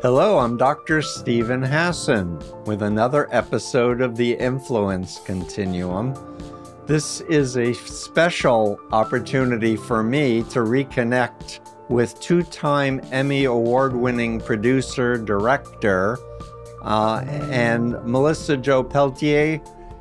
Hello, I'm Dr. Steven Hassan with another episode of the Influence Continuum. This is a special opportunity for me to reconnect with two time Emmy Award winning producer, director, uh, and Melissa Jo Peltier.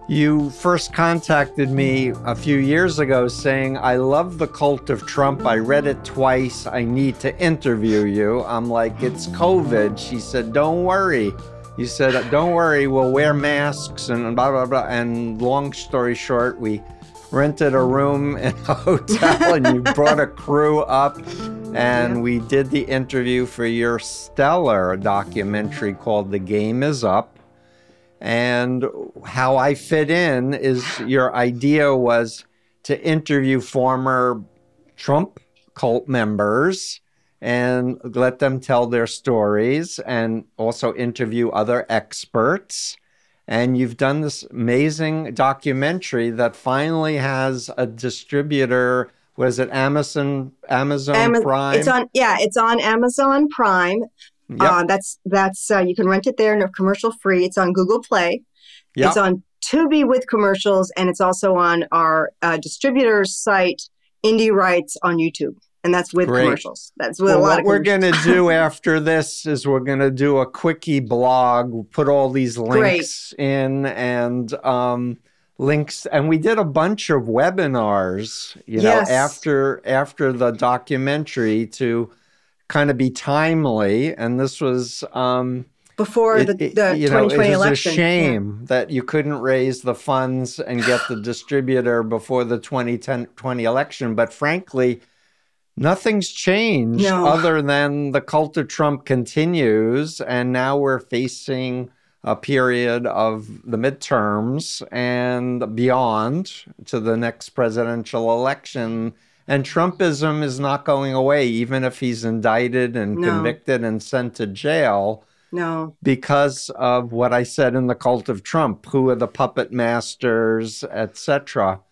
You first contacted me a few years ago saying, I love the cult of Trump. I read it twice. I need to interview you. I'm like, it's COVID. She said, Don't worry. You said, Don't worry, we'll wear masks and blah, blah, blah. And long story short, we rented a room in a hotel and you brought a crew up and we did the interview for your stellar documentary called The Game Is Up. And how I fit in is your idea was to interview former Trump cult members and let them tell their stories and also interview other experts. And you've done this amazing documentary that finally has a distributor was it Amazon Amazon Ama- Prime? It's on yeah, it's on Amazon Prime. Yep. Uh, that's that's uh, you can rent it there and commercial free. It's on Google Play. Yep. It's on Tubi with commercials, and it's also on our uh, distributor's site, Indie Rights on YouTube, and that's with Great. commercials. That's with well, a lot what of. What we're gonna do after this is we're gonna do a quickie blog, we'll put all these links Great. in, and um, links and we did a bunch of webinars you know yes. after after the documentary to kind of be timely and this was um before the, it, the you 2020 know, it election. a shame yeah. that you couldn't raise the funds and get the distributor before the 2020 election but frankly nothing's changed no. other than the cult of trump continues and now we're facing a period of the midterms and beyond to the next presidential election. And Trumpism is not going away, even if he's indicted and no. convicted and sent to jail. No. Because of what I said in the cult of Trump, who are the puppet masters, etc.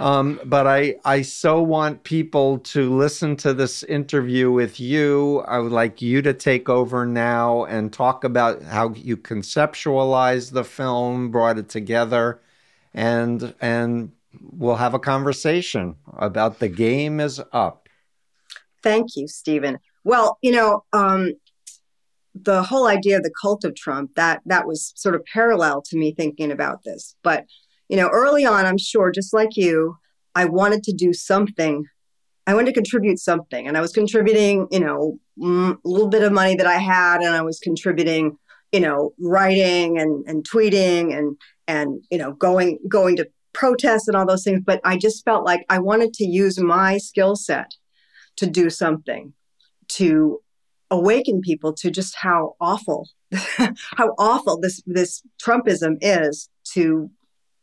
Um, but I, I so want people to listen to this interview with you. I would like you to take over now and talk about how you conceptualized the film, brought it together, and and we'll have a conversation about the game is up. Thank you, Steven. Well, you know, um, the whole idea of the cult of Trump that that was sort of parallel to me thinking about this, but you know, early on, I'm sure, just like you, I wanted to do something. I wanted to contribute something. And I was contributing, you know, a little bit of money that I had, and I was contributing, you know, writing and, and tweeting and, and, you know, going, going to protests and all those things. But I just felt like I wanted to use my skill set to do something to awaken people to just how awful how awful this this trumpism is to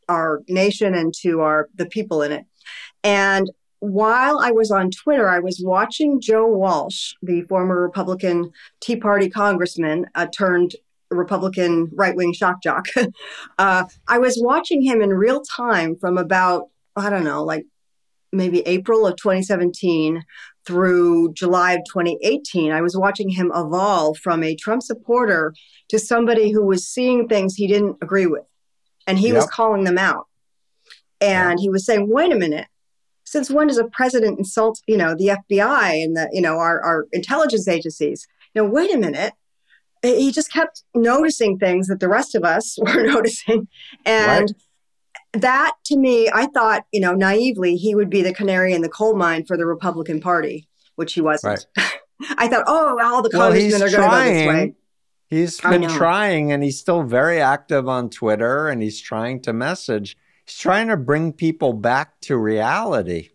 our nation and to our the people in it. And while I was on Twitter, I was watching Joe Walsh, the former Republican Tea Party congressman, uh, turned Republican right wing shock jock. uh, I was watching him in real time from about, I don't know, like maybe April of 2017 through July of 2018. I was watching him evolve from a Trump supporter to somebody who was seeing things he didn't agree with and he yep. was calling them out. And he was saying, wait a minute, since when does a president insult, you know, the FBI and the, you know, our, our intelligence agencies? Know, wait a minute. He just kept noticing things that the rest of us were noticing. And right. that to me, I thought, you know, naively, he would be the canary in the coal mine for the Republican Party, which he wasn't. Right. I thought, oh, all the congressmen well, are going to go this way. He's been trying and he's still very active on Twitter and he's trying to message. He's trying to bring people back to reality.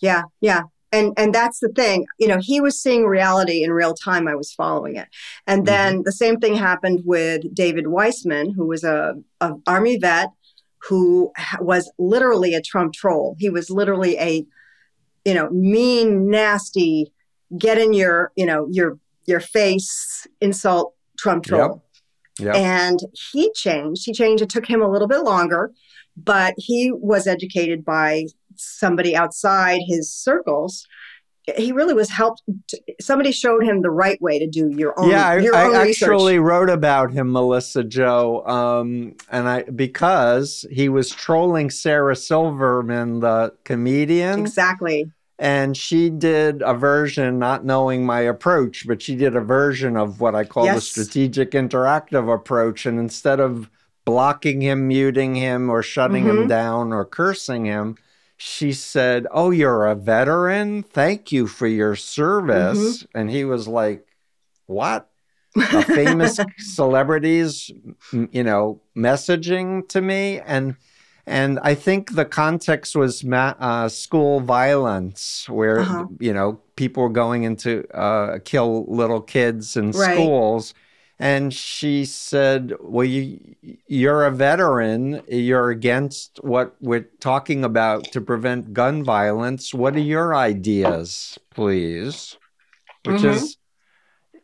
Yeah, yeah. And and that's the thing. You know, he was seeing reality in real time. I was following it. And then mm-hmm. the same thing happened with David Weissman, who was a, a army vet who was literally a Trump troll. He was literally a you know, mean, nasty, get in your, you know, your your face insult Trump troll. Yep. Yep. And he changed. He changed. It took him a little bit longer, but he was educated by somebody outside his circles he really was helped. To, somebody showed him the right way to do your own. Yeah, I, your I own actually research. wrote about him, Melissa Jo, um, and I because he was trolling Sarah Silverman, the comedian, exactly. and she did a version, not knowing my approach, but she did a version of what I call the strategic interactive approach, and instead of blocking him, muting him, or shutting him Mhm. down, or cursing him. She said, Oh, you're a veteran? Thank you for your service. And he was like, What? a famous celebrities you know messaging to me and and i think the context was ma- uh, school violence where Uh-huh. you know people were going into uh, kill little kids in Right. schools and she said well you you're a veteran. You're against what we're talking about to prevent gun violence. What are your ideas please? Which Mhm. is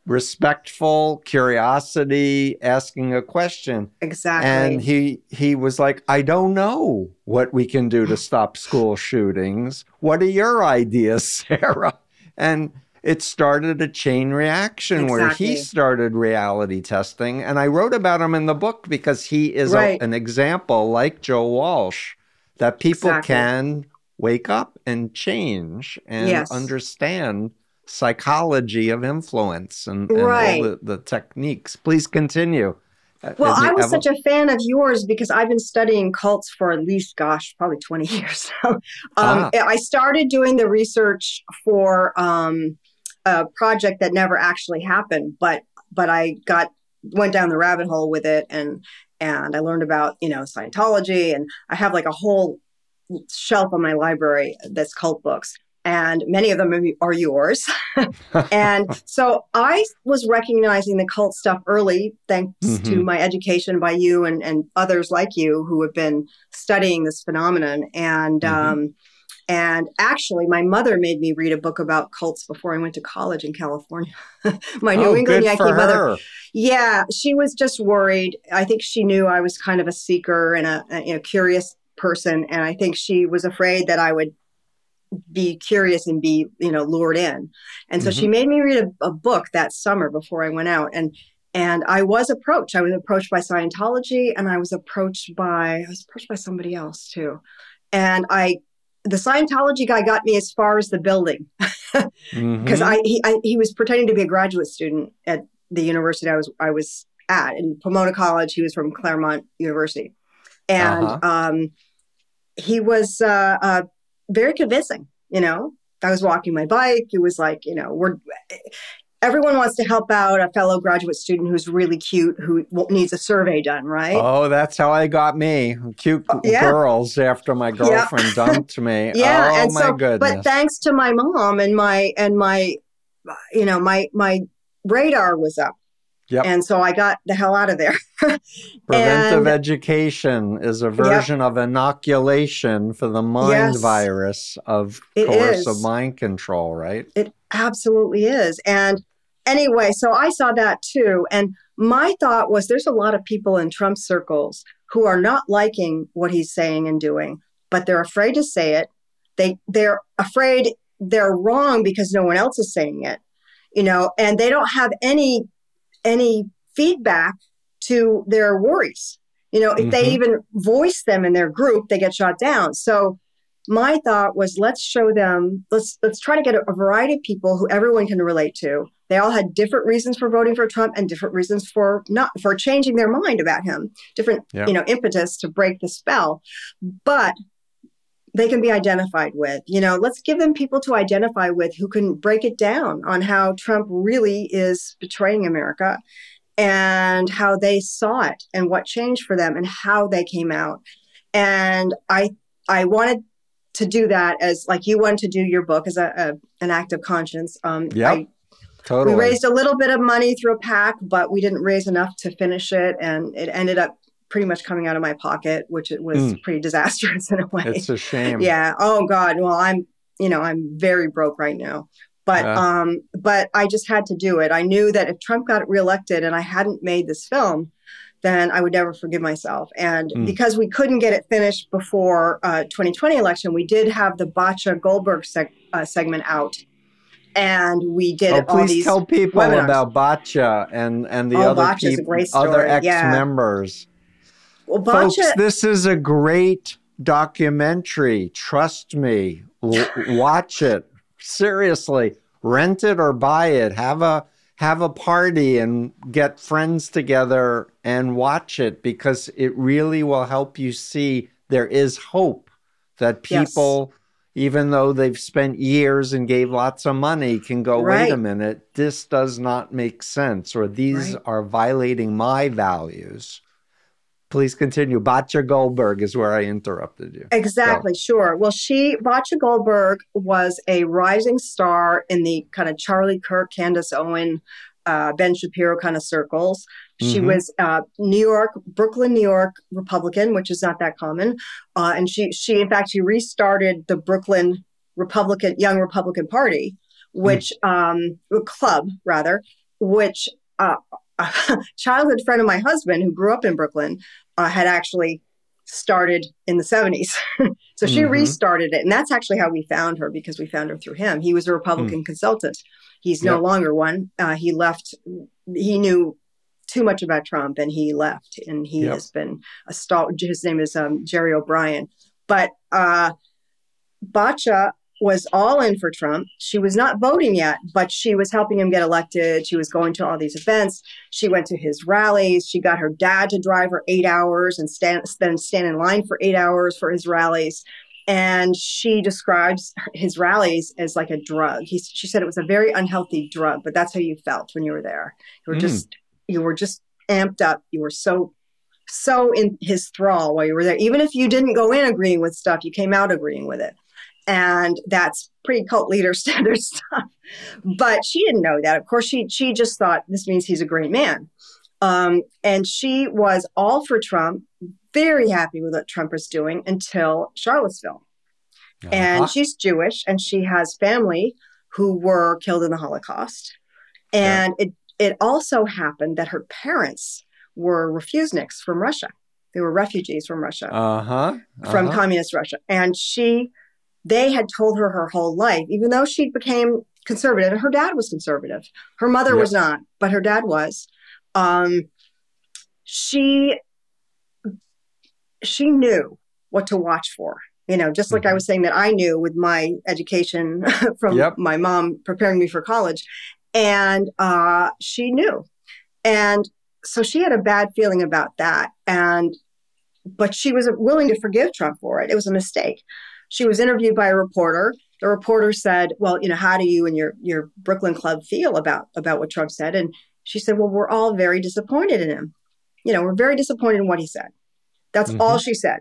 respectful curiosity asking a question. Exactly. and he he was like i don't know what we can do to stop school shootings. What are your ideas sarah? And it started a chain reaction where he started reality testing and i wrote about him in the book because he is a- an example like joe walsh that people Exactly. can wake up and change and Yes. understand psychology of influence and, and Right. all the, the techniques please continue Uh, Well, I was such a fan of yours because I've been studying cults for at least, gosh, probably 20 years now. Um, Ah. I started doing the research for um, a project that never actually happened, but but I got went down the rabbit hole with it and and I learned about you know Scientology and I have like a whole shelf on my library that's cult books and many of them are yours. and so I was recognizing the cult stuff early, thanks to Mhm. my education by you and, and others like you who have been studying this phenomenon. And Mhm. um, and actually, my mother made me read a book about cults before I went to college in California. my New oh, England Yankee mother. her. Yeah, she was just worried. I think she knew I was kind of a seeker and a, a you know curious person, and I think she was afraid that I would be curious and be you know lured in. And so she mm-hmm. made me read a, a book that summer before I went out, and and I was approached. I was approached by Scientology, and I was approached by I was approached by somebody else too, and I. The Scientology guy got me as far as the building because Mhm. I, he, I he was pretending to be a graduate student at the university I was I was at in Pomona College. He was from Claremont University, and Uh-huh. um, he was uh, uh, very convincing. You know, I was walking my bike. It was like you know we're everyone wants to help out a fellow graduate student who's really cute who needs a survey done, right? Oh, that's how I got me. Cute Oh, yeah. girls after my girlfriend dumped me. yeah oh and my so goodness. but thanks to my mom and my and my you know my my radar was up Yep. and so i got the hell out of there Preventive and- education is a version of inoculation for the mind Yes. virus of coercive mind control, right? it absolutely is and anyway so i saw that too and my thought was there's a lot of people in trump circles who are not liking what he's saying and doing but they're afraid to say it. They they're afraid they're wrong because no one else is saying it you know and they don't have any any feedback to their worries. You know if they Mhm. even voice them in their group they get shot down. So my thought was let's show them let's let's try to get a, a variety of people who everyone can relate to they all had different reasons for voting for trump and different reasons for not for changing their mind about him different Yeah. you know impetus to break the spell but they can be identified with you know let's give them people to identify with who can break it down on how trump really is betraying america and how they saw it and what changed for them and how they came out and i i wanted to do that as like you wanted to do your book as a, a an act of conscience um Yep. I, Totally. we raised a little bit of money through a PAC but we didn't raise enough to finish it and it ended up pretty much coming out of my pocket which it was Mm. pretty disastrous in a way it's a shame. yeah oh god well i'm you know i'm very broke right now but Yeah. um but i just had to do it i knew that if trump got reelected and i hadn't made this film then i would never forgive myself and Mm. because we couldn't get it finished before uh 2020 election we did have the batya goldberg seg- uh, segment out and we did Oh, please tell people webinars. about Batya and and the Oh, other Batya's people, other ex yeah. members. well, Folks, Batya, this is a great documentary. Trust me. L- watch it. Seriously. Rent it or buy it. Have a have a party and get friends together and watch it because it really will help you see there is hope that Yes. Even though they've spent years and gave lots of money can go wait a minute this does not make sense or these Right. are violating my values Please continue. Batya Goldberg is where I interrupted you. Exactly, sure. Well, she, Batya Goldberg, was a rising star in the kind of Charlie Kirk, Candace Owen, uh, Ben Shapiro kind of circles. She Mhm. was uh, New York, Brooklyn, New York Republican, which is not that common. Uh, and she, she, in fact, she restarted the Brooklyn Republican, Young Republican Party, which, um, club rather, which uh, a childhood friend of my husband who grew up in Brooklyn uh, had actually started in the 70s. so she Mhm. restarted it. And that's actually how we found her because we found her through him. He was a Republican consultant. He's no Yep. longer one. Uh, he left, he knew too much about Trump and he left. And he Yep. has been a stalwart. His name is um, Jerry O'Brien. But uh, Batya was all in for Trump. She was not voting yet, but she was helping him get elected. She was going to all these events. She went to his rallies. She got her dad to drive her eight hours and stand, then stand in line for eight hours for his rallies. And she describes his rallies as like a drug. He, she said it was a very unhealthy drug, but that's how you felt when you were there. You were Mm. just, you were just amped up. You were so, so in his thrall while you were there. Even if you didn't go in agreeing with stuff, you came out agreeing with it and that's pretty cult leader standard stuff. But she didn't know that. Of course, she she just thought this means he's a great man, um, and she was all for Trump, very happy with what Trump was doing until Charlottesville. And Uh-huh. she's Jewish, and she has family who were killed in the Holocaust. And it it also happened that her parents were refuseniks from Russia. They were refugees from Russia uh-huh. from uh-huh. communist Russia. And she, they had told her her whole life, even though she became conservative, and her dad was conservative. Her mother Yep. was not, but her dad was. Um, she, she knew what to watch for. You know, just like I Mhm. was saying that I knew with my education from Yep. my mom preparing me for college, and uh, she knew, and so she had a bad feeling about that, and but she was willing to forgive Trump for it. It was a mistake. She was interviewed by a reporter. The reporter said, "Well, you know, how do you and your your Brooklyn club feel about about what Trump said?" And she said, "Well, we're all very disappointed in him. You know, we're very disappointed in what he said. That's all she said.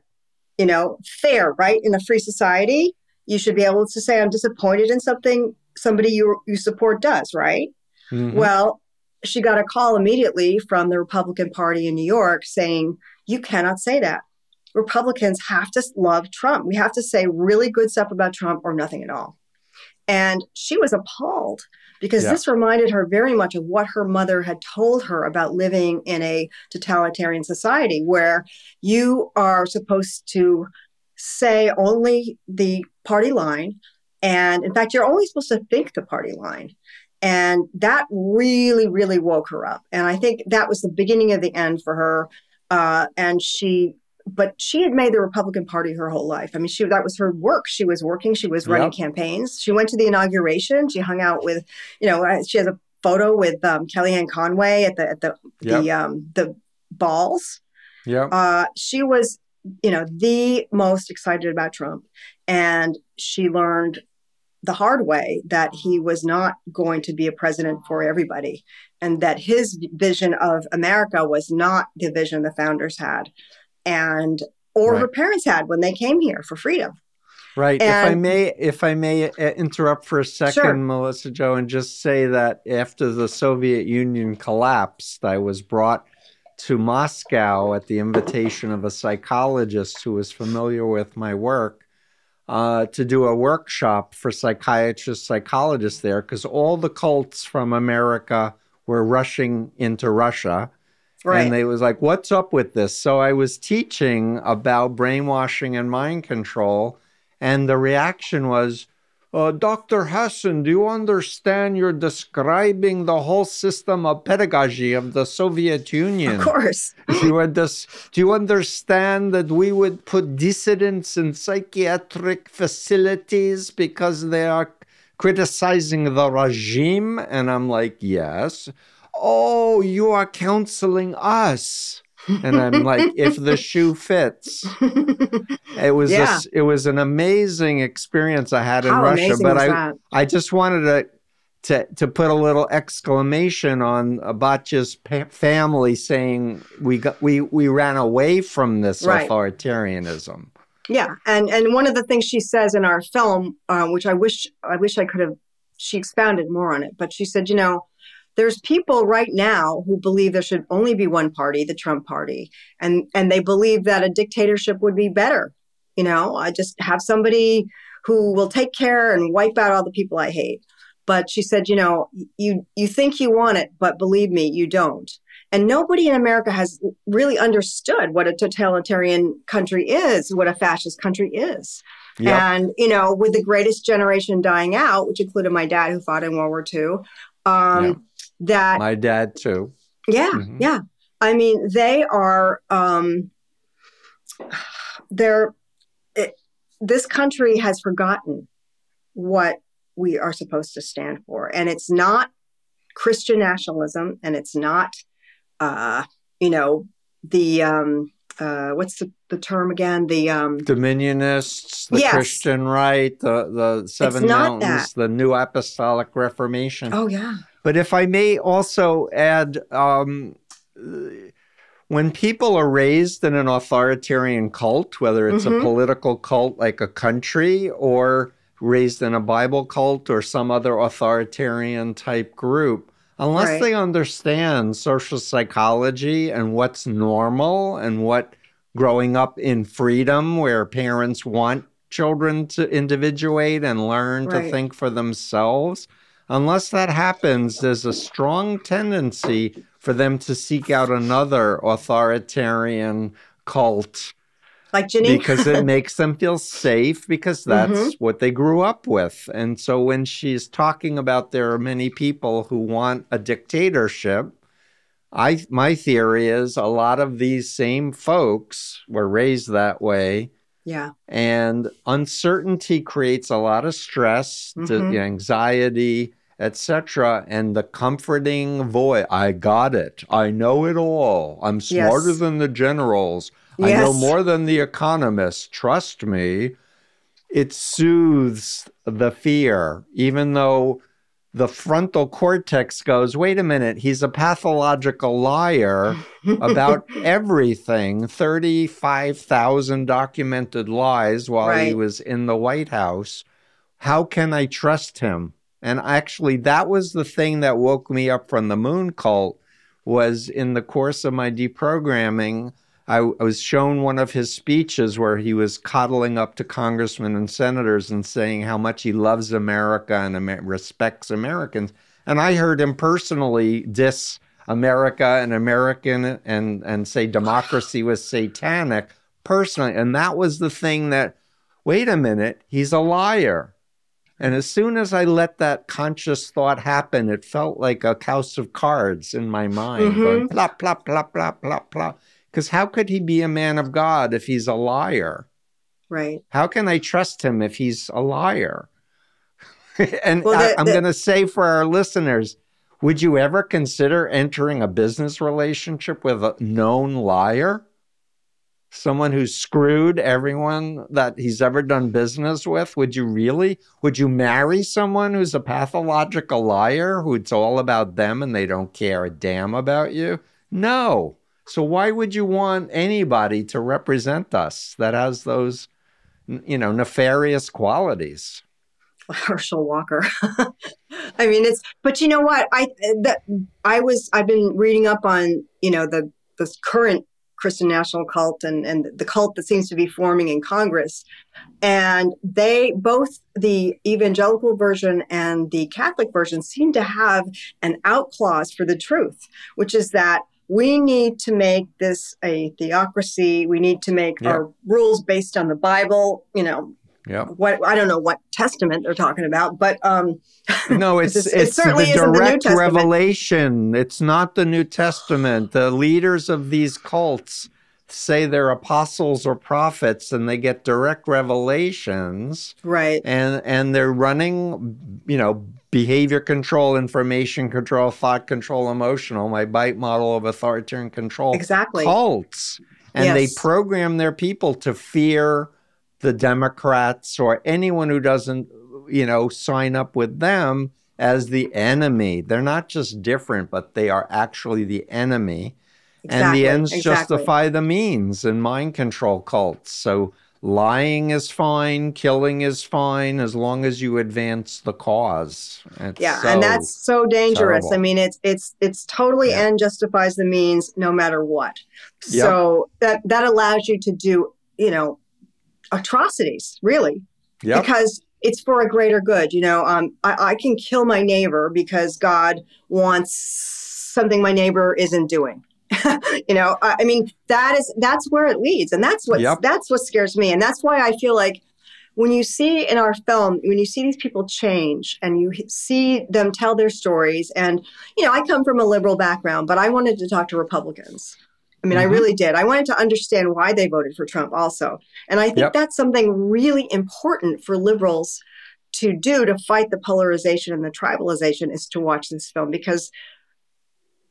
You know, fair, right? In a free society, you should be able to say, "I'm disappointed in something somebody you you support does," right? Mhm. Well, she got a call immediately from the Republican Party in New York saying, You cannot say that. Republicans have to love Trump. We have to say really good stuff about Trump or nothing at all. And she was appalled because Yeah. this reminded her very much of what her mother had told her about living in a totalitarian society where you are supposed to say only the party line. And in fact, you're only supposed to think the party line. And that really, really woke her up. And I think that was the beginning of the end for her. Uh, and she, but she had made the Republican Party her whole life. I mean, she that was her work. She was working. She was running Yep. campaigns. She went to the inauguration. She hung out with, you know, uh, she has a photo with um, Kellyanne Conway at the at the the um, the balls. Yeah. Uh, she was, you know, the most excited about Trump, and she learned the hard way that he was not going to be a president for everybody, and that his vision of America was not the vision the founders had, and or Right. her parents had when they came here for freedom. Right. if I may, if I may uh, interrupt for a second, Sure. Melissa Jo, and just say that after the Soviet Union collapsed, I was brought to Moscow at the invitation of a psychologist who was familiar with my work uh, to do a workshop for psychiatrists, psychologists there, because all the cults from America were rushing into Russia. Right. And they was like, what's up with this? So I was teaching about brainwashing and mind control. And the reaction was, uh, Dr. Hassan, do you understand you're describing the whole system of pedagogy of the Soviet Union? Of course. do, you do you understand that we would put dissidents in psychiatric facilities because they are criticizing the regime? And I'm like, yes. Oh, you are counseling us and I'm like, if the shoe fits. It was Yeah. this, it was an amazing experience I had in How Russia, but I that? I just wanted to to to put a little exclamation on Batya's pa- family saying we got we we ran away from this Right. authoritarianism. Yeah, and and one of the things she says in our film, uh, which I wish I wish I could have, she expounded more on it. But she said, you know, there's people right now who believe there should only be one party, the Trump party, and and they believe that a dictatorship would be better. You know, I just have somebody who will take care and wipe out all the people I hate. But she said, you know, you you think you want it, but believe me, you don't. And nobody in America has really understood what a totalitarian country is, what a fascist country is. Yep. And, you know, with the greatest generation dying out, which included my dad who fought in World War II, um, Yeah. That, My dad too. yeah, Mhm. yeah. I mean, they are, um, they're, it, this country has forgotten what we are supposed to stand for. And it's not Christian nationalism and it's not, uh, you know, the, um, uh, what's the, the term again? The, um, Dominionists, the Yes. Christian right, the the seven mountains, that. the New Apostolic Reformation. oh, yeah. But if I may also add, um, when people are raised in an authoritarian cult, whether it's Mhm. a political cult like a country or raised in a Bible cult or some other authoritarian type group, unless Right. they understand social psychology and what's normal and what growing up in freedom, where parents want children to individuate and learn to think for themselves, unless that happens, there's a strong tendency for them to seek out another authoritarian cult Like Ginny. because it makes them feel safe because that's Mhm. what they grew up with. And so when she's talking about there are many people who want a dictatorship, I my theory is a lot of these same folks were raised that way yeah. and uncertainty creates a lot of stress the Mhm. anxiety etc and the comforting voice i got it. I know it all. I'm smarter Yes. than the generals. I know more than the economists. Trust me. It soothes the fear even though the frontal cortex goes wait a minute he's a pathological liar about everything 35,000 documented lies while he was in the White House. How can I trust him? And actually that was the thing that woke me up from the moon cult was in the course of my deprogramming I, I was shown one of his speeches where he was coddling up to congressmen and senators and saying how much he loves America and Amer- respects Americans. And I heard him personally diss America and American and and say democracy was satanic personally. And that was the thing that, wait a minute, he's a liar. And as soon as I let that conscious thought happen, it felt like a house of cards in my mind, Mhm. going plop, plop, plop, plop, plop, plop. Because how could he be a man of God if he's a liar? right. How can I trust him if he's a liar? and Well, I, the- I'm going to say for our listeners, would you ever consider entering a business relationship with a known liar? Someone who's screwed everyone that he's ever done business with? Would you really? Would you marry someone who's a pathological liar, who it's all about them and they don't care a damn about you? No. So why would you want anybody to represent us that has those, you know, nefarious qualities? Herschel Walker. I mean, it's but you know what? I that I was I've been reading up on you know the this current Christian national cult and and the cult that seems to be forming in Congress, and they both the evangelical version and the Catholic version seem to have an out clause for the truth, which is that we need to make this a theocracy. We need to make Yeah. our rules based on the Bible. You know, Yep. what I don't know what testament they're talking about, but um, No, it's It's- it's, it certainly the isn't the direct revelation. It's not the New Testament. The leaders of these cults say they're apostles or prophets, and they get direct revelations, right, and and they're running, you know, behavior control, information control, thought control, emotional. My BITE model of authoritarian control exactly. cults and they program their people to fear the democrats or anyone who doesn't you know sign up with them as the enemy they're not just different but they are actually the enemy Exactly. and the ends exactly. justify the means in mind control cults so lying is fine killing is fine as long as you advance the cause It's Yeah, so- and that's so dangerous. I mean, it's it's it's totally Yeah. end justifies the means, no matter what. Yep. So that that allows you to do, you know, atrocities, really, yep because it's for a greater good. You know, um, I, I can kill my neighbor because God wants something my neighbor isn't doing. you know, I, I mean, that is that's where it leads, and that's what Yep. that's what scares me, and that's why I feel like when you see in our film, when you see these people change and you see them tell their stories, and you know, I come from a liberal background, but I wanted to talk to Republicans. I mean, I Mhm. really did. I wanted to understand why they voted for Trump also. And I think Yep. that's something really important for liberals to do to fight the polarization and the tribalization is to watch this film because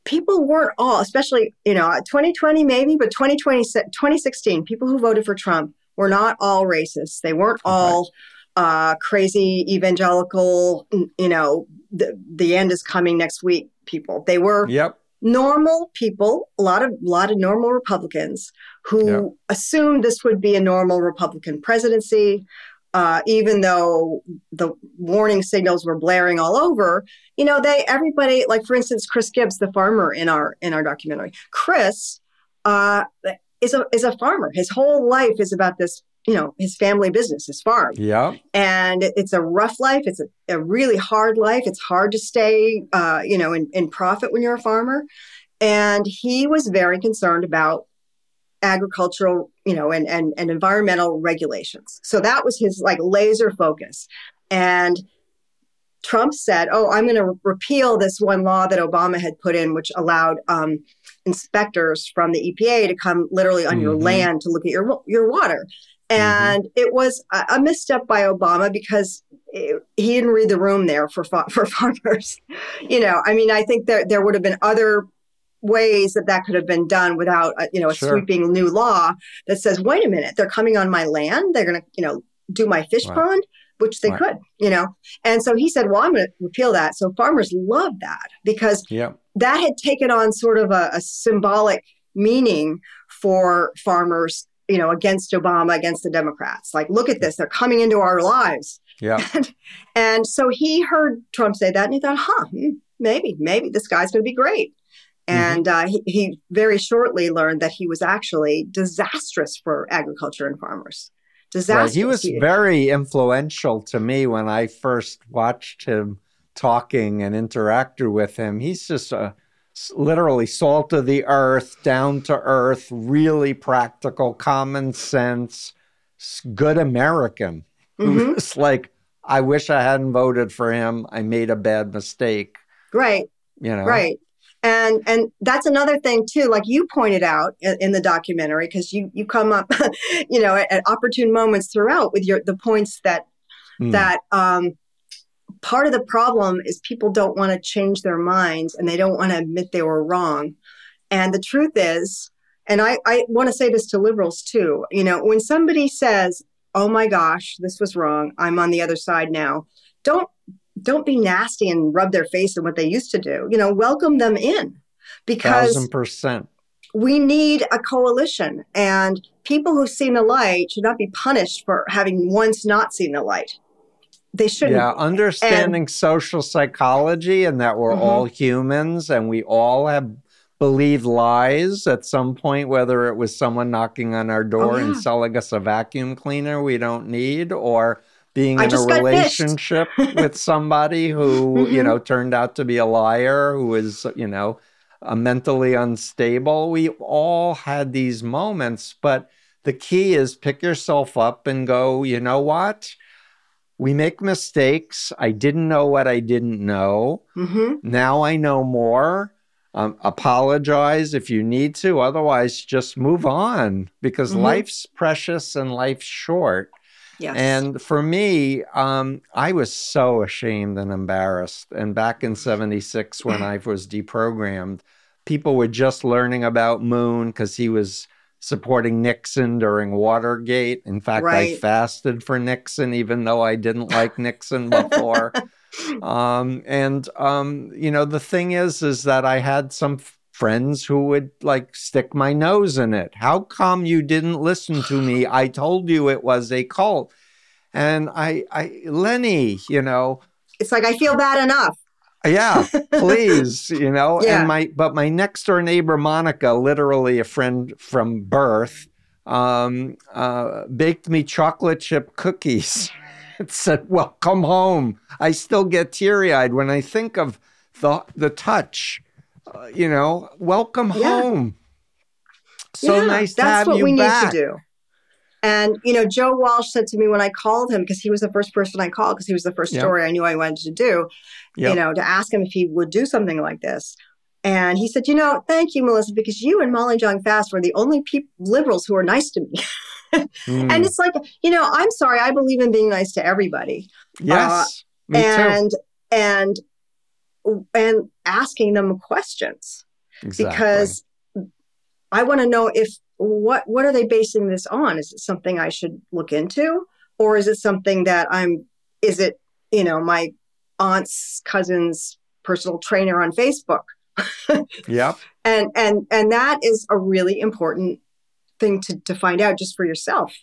people weren't all, especially, you know, 2020 maybe, but 2020, 2016, people who voted for Trump were not all racist. They weren't all uh, crazy evangelical, you know, the, the end is coming next week people. They were yep normal people, a lot of lot of normal Republicans who Yeah. assumed this would be a normal Republican presidency, uh, even though the warning signals were blaring all over. You know, they everybody like for instance, Chris Gibbs, the farmer in our in our documentary. Chris uh, is a is a farmer. His whole life is about this. You know, his family business, his farm yep and it's a rough life it's a, a really hard life it's hard to stay uh, you know in, in profit when you're a farmer and he was very concerned about agricultural you know and, and, and environmental regulations so that was his like laser focus and trump said oh i'm going to repeal this one law that obama had put in which allowed um, inspectors from the epa to come literally on your Mhm. land to look at your your water and it was a, a misstep by Obama because it, he didn't read the room there for for farmers. you know, I mean, I think there there would have been other ways that that could have been done without a, you know a Sure. sweeping new law that says, wait a minute, they're coming on my land, they're going to you know do my fish Right. pond, which they Right. could, you know. And so he said, well, I'm going to repeal that. So farmers loved that because that had taken on sort of a, a symbolic meaning for farmers, you know, against Obama, against the Democrats. Like, look at this, they're coming into our lives. yeah And so he heard Trump say that and he thought, huh, hmm, maybe, maybe this guy's going to be great. And uh, he, he very shortly learned that he was actually disastrous for agriculture and farmers. Disastrous. Right. He was very influential to me when I first watched him talking and interacted with him. He's just a literally salt of the earth, down to earth, really practical, common sense, good American. Mhm. It's like, I wish I hadn't voted for him. I made a bad mistake. Right. You know, right and and that's another thing too like you pointed out in, in the documentary because you you come up you know at, at opportune moments throughout with your the points that Hmm. that um part of the problem is people don't want to change their minds and they don't want to admit they were wrong and the truth is and i i want to say this to liberals too you know when somebody says oh my gosh this was wrong i'm on the other side now don't don't be nasty and rub their face in what they used to do. You know, welcome them in because thousand percent. we need a coalition and people who've seen the light should not be punished for having once not seen the light. They shouldn't. Yeah, understanding social psychology and that we're Mhm. all humans and we all have believed lies at some point, whether it was someone knocking on our door and Oh, yeah. selling us a vacuum cleaner we don't need, or being I in a just got fished. relationship with somebody who, you Mhm. know, turned out to be a liar, who is, you know, uh, mentally unstable. We all had these moments, but the key is pick yourself up and go, you know what? We make mistakes. I didn't know what I didn't know. hmm Now I know more. Um, apologize if you need to. Otherwise, just move on because Mhm. life's precious and life's short. Yes. And for me, um, I was so ashamed and embarrassed. And back in 76, when I was deprogrammed, people were just learning about Moon because he was supporting Nixon during Watergate. In fact, I fasted for Nixon, even though I didn't like Nixon before. um, and um, you know, the thing is, is that I had some f- friends who would like stick my nose in it. How come you didn't listen to me? I told you it was a cult. And I, I, Lenny, you know, it's like I feel bad enough. yeah, please, you know. Yeah. And my, but my next door neighbor Monica, literally a friend from birth, um, uh, baked me chocolate chip cookies. it said, "Welcome home." I still get teary eyed when I think of the the touch. Uh, you know, welcome Yeah. home. So Yeah, nice to That's have what you we back. need to do. And you know, Joe Walsh said to me when I called him because he was the first person I called because he was the first Yeah. story I knew I wanted to do. Yep. You know, to ask him if he would do something like this. And he said, "You know, thank you, Melissa, because you and Molly Jong Fast were the only peop liberals who were nice to me." Mm. And it's like, you know, I'm sorry, I believe in being nice to everybody, yes, me too. and and asking them questions Exactly. because I want to know if what what are they basing this on? Is it something I should look into, or is it something that I'm? Is it you know my aunt's cousin's personal trainer on Facebook? yep. And and and that is a really important thing to to find out just for yourself.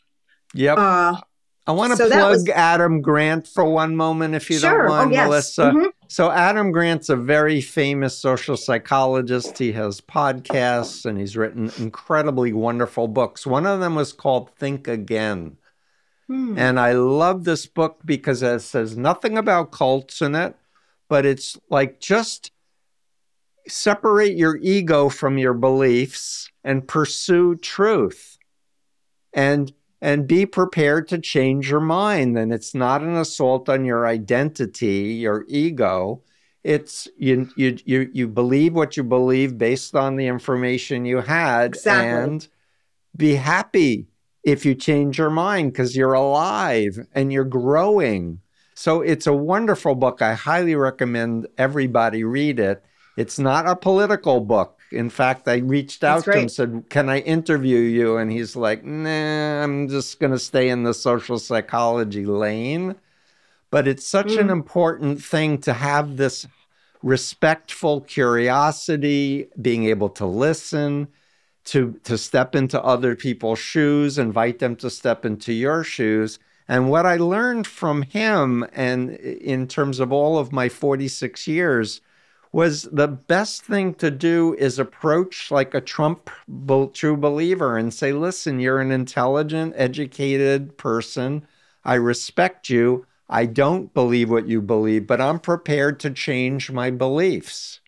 Yep. Uh, I want to so plug was- Adam Grant for one moment, if you sure. don't mind, oh yes. Melissa. Mhm. So, Adam Grant's a very famous social psychologist. He has podcasts and he's written incredibly wonderful books. One of them was called Think Again. Hmm. And I love this book because it says nothing about cults in it, but it's like just separate your ego from your beliefs and pursue truth. And and be prepared to change your mind. And it's not an assault on your identity, your ego. It's you you you you believe what you believe based on the information you had Exactly. and be happy if you change your mind because you're alive and you're growing. So it's a wonderful book. I highly recommend everybody read it. It's not a political book. In fact, I reached out to him, said, Can I interview you? And he's like, Nah, I'm just going to stay in the social psychology lane. But it's such an Mm. important thing to have this respectful curiosity, being able to listen, to to step into other people's shoes, invite them to step into your shoes. And what I learned from him, and in terms of all of my 46 years, was the best thing to do is approach like a Trump true believer and say, listen, you're an intelligent, educated person. I respect you. I don't believe what you believe, but I'm prepared to change my beliefs.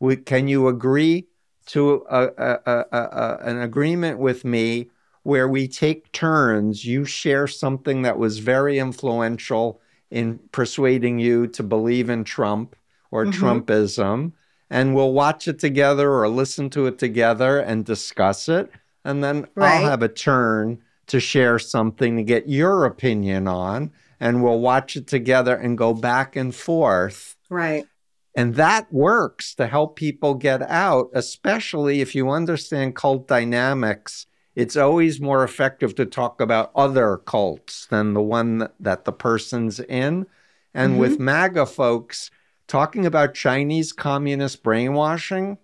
We, can you agree to a, a, a- an agreement with me where we take turns? You share something that was very influential in persuading you to believe in Trump or Mhm. Trumpism, and we'll watch it together or listen to it together and discuss it. And then Right. I'll have a turn to share something to get your opinion on, and we'll watch it together and go back and forth. Right. And that works to help people get out, especially if you understand cult dynamics. It's always more effective to talk about other cults than the one that, that the person's in. And with MAGA folks, talking about Chinese communist brainwashing,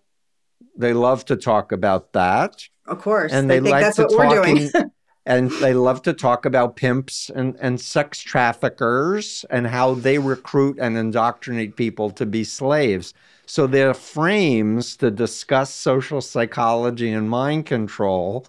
they love to talk about that Of course. and they, they, think like that's to what we're doing. in- and they love to talk about pimps and, and sex traffickers and how they recruit and indoctrinate people to be slaves. So they're frames to discuss social psychology and mind control.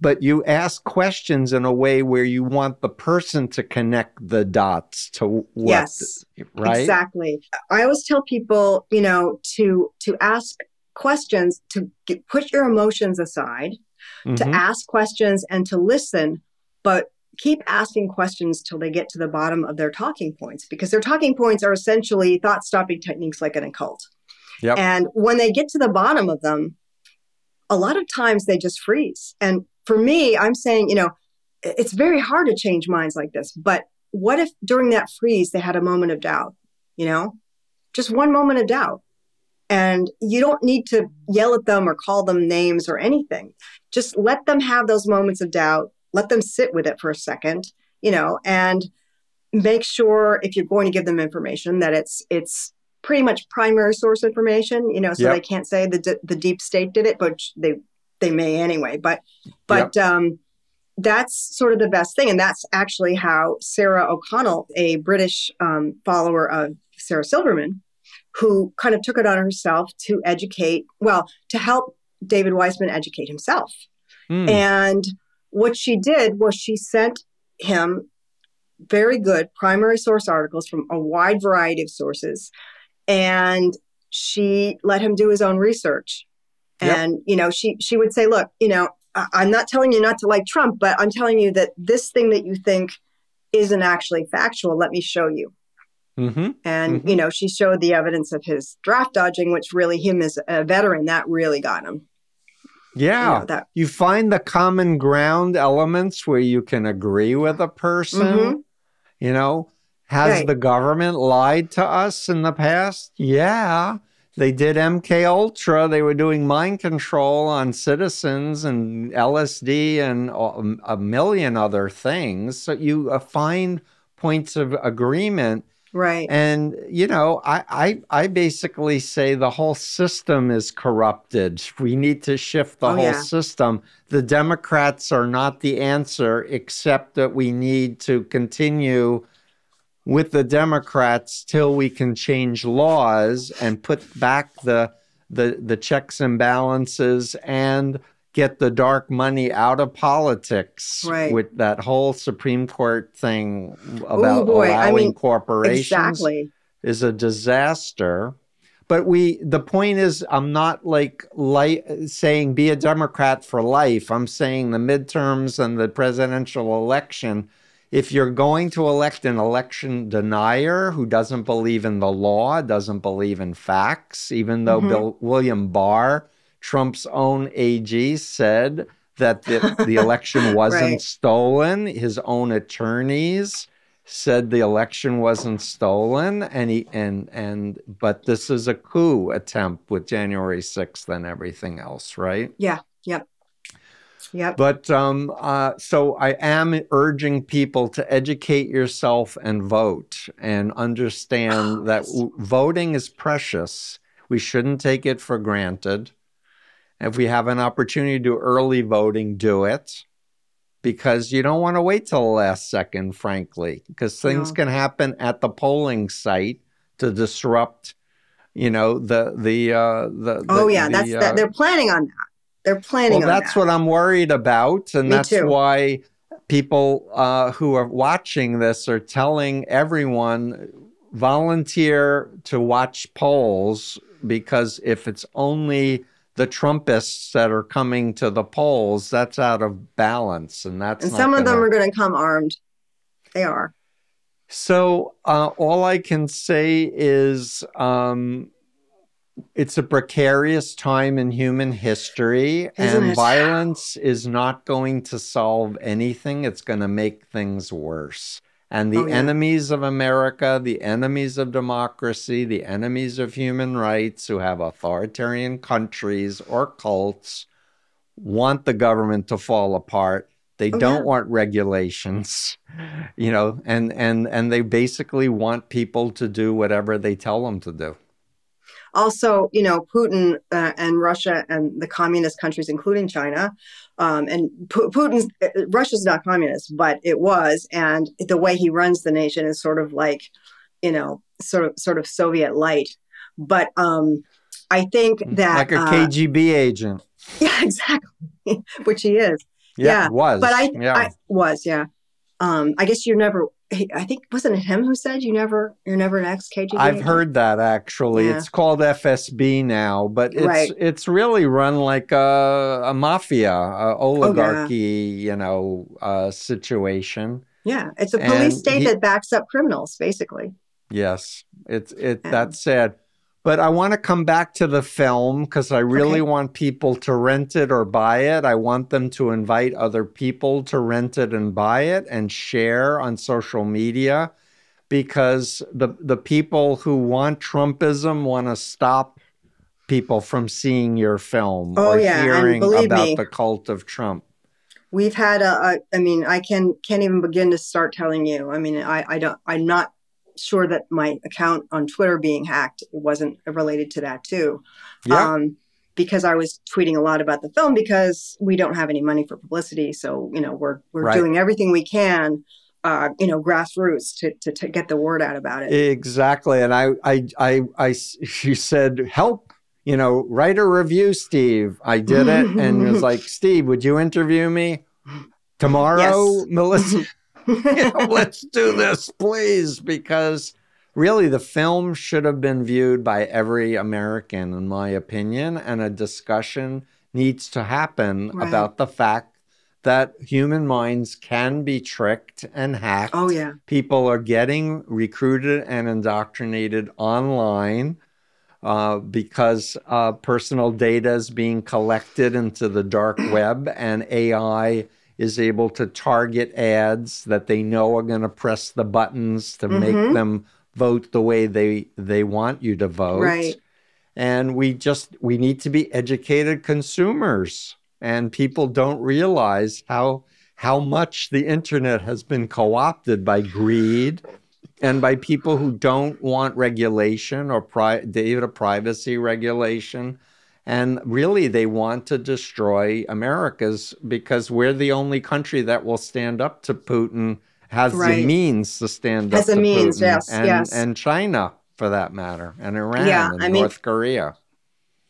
But you ask questions in a way where you want the person to connect the dots to what, yes. right? Exactly. I always tell people, you know, to to ask questions to get, put your emotions aside mm-hmm. to ask questions and to listen, but keep asking questions till they get to the bottom of their talking points because their talking points are essentially thought stopping techniques like an occult. Yep. And when they get to the bottom of them, a lot of times they just freeze. And for me, I'm saying, you know, it's very hard to change minds like this. But what if during that freeze they had a moment of doubt, you know, just one moment of doubt? And you don't need to yell at them or call them names or anything. Just let them have those moments of doubt. Let them sit with it for a second, you know, and make sure if you're going to give them information that it's it's pretty much primary source information, you know, so yep. they can't say the the deep state did it, but they they may anyway. But but yep. um that's sort of the best thing. And that's actually how Sarah O'Connell, a British um, follower of Sarah Silverman, who kind of took it on herself to educate, well, to help David Weissman educate himself. Mm. And what she did was she sent him very good primary source articles from a wide variety of sources. And she let him do his own research. Yep. And, you know, she she would say, look, you know, I'm not telling you not to like Trump, but I'm telling you that this thing that you think isn't actually factual. Let me show you. Mm-hmm. And, mm-hmm. you know, she showed the evidence of his draft dodging, which really, him as a veteran, that really got him. Yeah. You, know, that, you find the common ground elements where you can agree with a person. Mm-hmm. You know, has right. the government lied to us in the past? Yeah. They did MK Ultra. They were doing mind control on citizens and LSD and a million other things. So you uh, find points of agreement. Right. And you know, I, I I basically say the whole system is corrupted. We need to shift the oh, whole yeah. system. The Democrats are not the answer, except that we need to continue with the Democrats till we can change laws and put back the the the checks and balances and get the dark money out of politics right. with that whole Supreme Court thing about Ooh, allowing I mean, corporations exactly. is a disaster. But we the point is I'm not like light, saying be a Democrat for life. I'm saying the midterms and the presidential election if you're going to elect an election denier who doesn't believe in the law, doesn't believe in facts, even though mm-hmm. Bill, William Barr, Trump's own AG, said that the, the election wasn't right. stolen, his own attorneys said the election wasn't stolen and he and and but this is a coup attempt with January 6th and everything else, right? Yeah. Yep. Yep. But um, uh, so I am urging people to educate yourself and vote and understand oh, that w- voting is precious. We shouldn't take it for granted. If we have an opportunity to do early voting, do it because you don't want to wait till the last second, frankly, because things can happen at the polling site to disrupt, you know, the the uh, the. Oh the, yeah, the, that's uh, that. They're planning on that. They're planning. Well, that's that. what I'm worried about, and Me that's too. why people uh, who are watching this are telling everyone volunteer to watch polls because if it's only the Trumpists that are coming to the polls, that's out of balance, and that's and some of them are going to come armed. They are. So uh, all I can say is um, it's a precarious time in human history, Isn't and it? violence is not going to solve anything. It's going to make things worse. And the Oh, yeah. enemies of America, the enemies of democracy, the enemies of human rights who have authoritarian countries or cults want the government to fall apart. They Oh, don't yeah. want regulations, you know, and and and they basically want people to do whatever they tell them to do. Also, you know, Putin uh, and Russia and the communist countries, including China, um, and Pu- Putin's uh, Russia's not communist, but it was, and the way he runs the nation is sort of like, you know, sort of sort of Soviet light. But um, I think that like a uh, KGB agent. yeah, exactly, which he is. Yeah, Yeah, was. But I, yeah. I was, yeah. Um, I guess you're never I think wasn't it him who said you never you're never an ex KGB. I've heard that actually. Yeah. It's called FSB now, but it's Right. it's really run like a, a mafia, a Oh, oligarchy, you know, uh, situation. Yeah, it's a And police state he- that backs up criminals, basically. Yes, it's it. Yeah. That's sad. But I want to come back to the film because I really Okay. want people to rent it or buy it. I want them to invite other people to rent it and buy it and share on social media because the the people who want Trumpism want to stop people from seeing your film Oh, or yeah, hearing about me- the cult of Trump. We've had a, a I mean, I can can't even begin to start telling you. I mean, I I don't I'm not sure that my account on Twitter being hacked it wasn't related to that too. Yeah, Um, because I was tweeting a lot about the film because we don't have any money for publicity, so you know we're we're Right. doing everything we can, uh, you know, grassroots to, to to get the word out about it. Exactly. And I, I, I, I, you said, help, you know, write a review, Steve. I did it. And it was like, Steve, would you interview me tomorrow, Yes. Melissa? Let's do this, please. Because really, the film should have been viewed by every American, in my opinion. And a discussion needs to happen Right. about the fact that human minds can be tricked and hacked oh yeah, people are getting recruited and indoctrinated online uh, because uh, personal data is being collected into the dark web and AI is able to target ads that they know are going to press the buttons to make Mhm. them vote the way they they want you to vote right. and we just we need to be educated consumers and people don't realize how how much the internet has been co-opted by greed and by people who don't want regulation or pri- data privacy regulation and really they want to destroy america's because we're the only country that will stand up to putin has the means to stand Has up to means, Putin yes, and, yes. and china for that matter and iran Yeah, and I mean- north korea.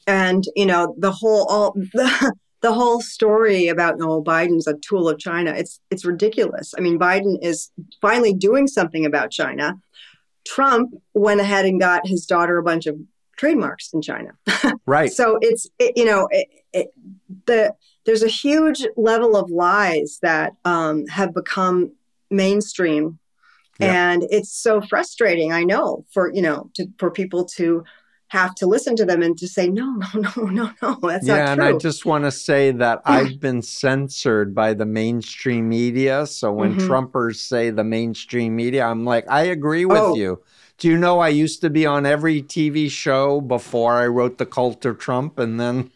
And you know the whole all the, the whole story about oh biden's a tool of china it's it's ridiculous. I mean biden is finally doing something about china. Trump went ahead and got his daughter a bunch of trademarks in china right so it's it, you know it, it, the there's a huge level of lies that um, have become mainstream Yeah. and it's so frustrating i know for you know to, for people to have to listen to them and to say no no no no no that's yeah, not and I just want to say that I've been censored by the mainstream media. So when Mhm. Trumpers say the mainstream media, I'm like, I agree with Oh. you. Do you know I used to be on every TV show before I wrote The Cult of Trump? And then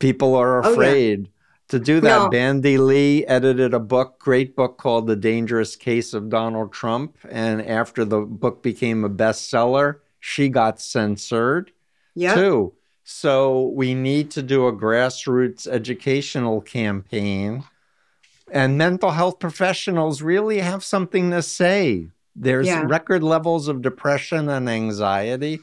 people are Oh, yeah. afraid to do that. No. Bandy Lee edited a book, great book called The Dangerous Case of Donald Trump. And after the book became a bestseller, she got censored yeah too. So we need to do a grassroots educational campaign. And mental health professionals really have something to say. There's Yeah. record levels of depression and anxiety,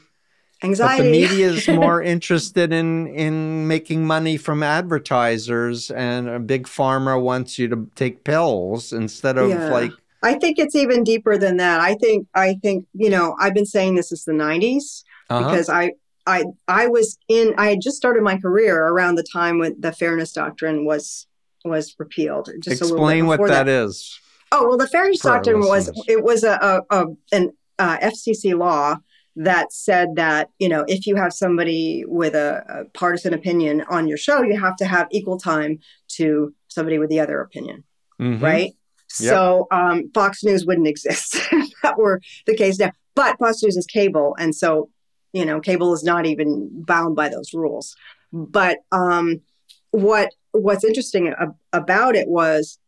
anxiety but the media is more interested in in making money from advertisers, and a big pharma wants you to take pills instead of Yeah. like i think it's even deeper than that i think i think you know i've been saying this since the 90s uh-huh, because I I I was in I had just started my career around the time when the fairness doctrine was was repealed. Just a little bit explain what before that is. Oh well, the fairness doctrine was it was a, a, a an uh, FCC law that said that you know if you have somebody with a, a partisan opinion on your show, you have to have equal time to somebody with the other opinion Mhm. right? Yep. So um, Fox News wouldn't exist if that were the case now. But Fox News is cable, and so you know, cable is not even bound by those rules. But um, what what's interesting a- about it was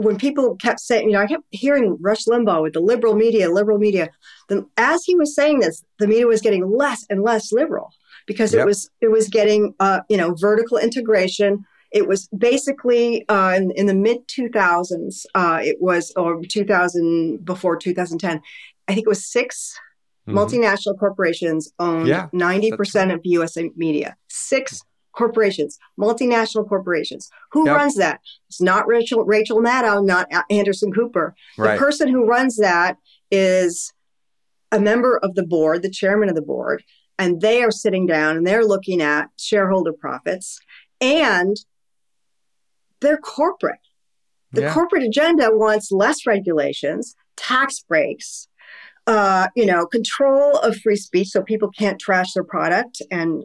when people kept saying, you know, I kept hearing Rush Limbaugh with the liberal media, liberal media. Then as he was saying this, the media was getting less and less liberal because Yep. it was it was getting uh, you know vertical integration. It was basically uh, in, in the mid 2000s. Uh, it was or 2000 before 2010. I think it was 6 Mhm. multinational corporations owned Yeah, 90% of US media. Six corporations, multinational corporations. Who Yep. runs that? It's not Rachel Rachel Maddow, not Anderson Cooper. Right. The person who runs that is a member of the board, the chairman of the board, and they are sitting down and they're looking at shareholder profits and they're corporate. The Yeah. corporate agenda wants less regulations, tax breaks, uh, you know, control of free speech so people can't trash their product. And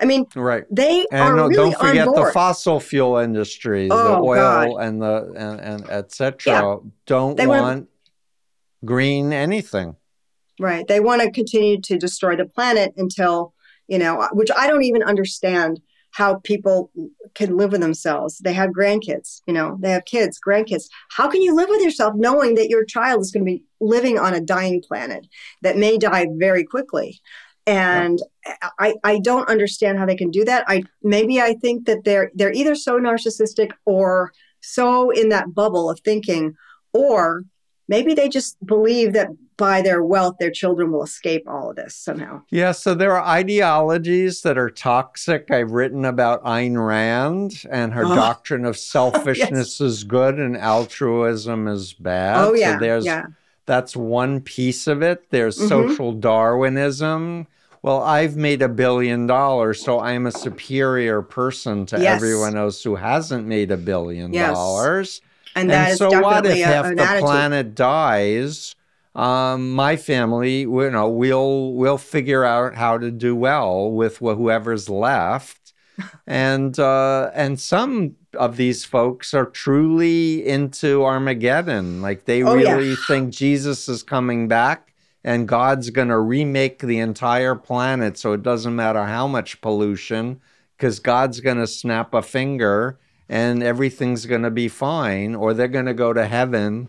I mean, right. they And are no, really don't forget the fossil fuel industry, the Oh, oil God. and the and, and et cetera. Yeah. Don't They wanna- want green anything. Right. They want to continue to destroy the planet until, you know, which I don't even understand how people can live with themselves. They have grandkids, you know, they have kids, grandkids. How can you live with yourself knowing that your child is going to be living on a dying planet that may die very quickly? And I, I don't understand how they can do that. I maybe I think that they're they're either so narcissistic or so in that bubble of thinking, or maybe they just believe that by their wealth their children will escape all of this somehow. Yeah, so there are ideologies that are toxic. I've written about Ayn Rand and her Oh. doctrine of selfishness is good and altruism is bad. oh So yeah, there's yeah. that's one piece of it. There's Mhm. social Darwinism. Well, I've made a billion dollars, so I'm a superior person to Yes. everyone else who hasn't made a billion Yes. dollars. And that is so what if a, half the attitude. planet dies? Um, my family, you know, we'll we'll figure out how to do well with wh- whoever's left, and uh, and some of these folks are truly into Armageddon. Like they Oh, yeah. really think Jesus is coming back, and God's going to remake the entire planet, so it doesn't matter how much pollution, because God's going to snap a finger and everything's going to be fine, or they're going to go to heaven,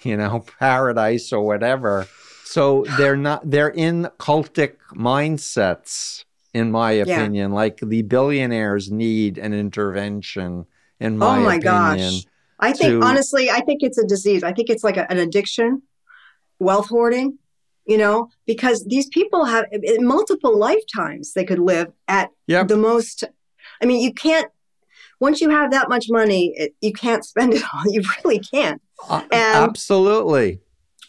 you know, paradise or whatever. So they're not, they're in cultic mindsets, in my opinion. Yeah. Like the billionaires need an intervention, in my oh my opinion. gosh. I think to- honestly, I think it's a disease. I think it's like a, an addiction, wealth hoarding, you know, because these people have multiple lifetimes they could live at Yep. the most. I mean, you can't. Once you have that much money, it, you can't spend it all. You really can't. Uh, absolutely.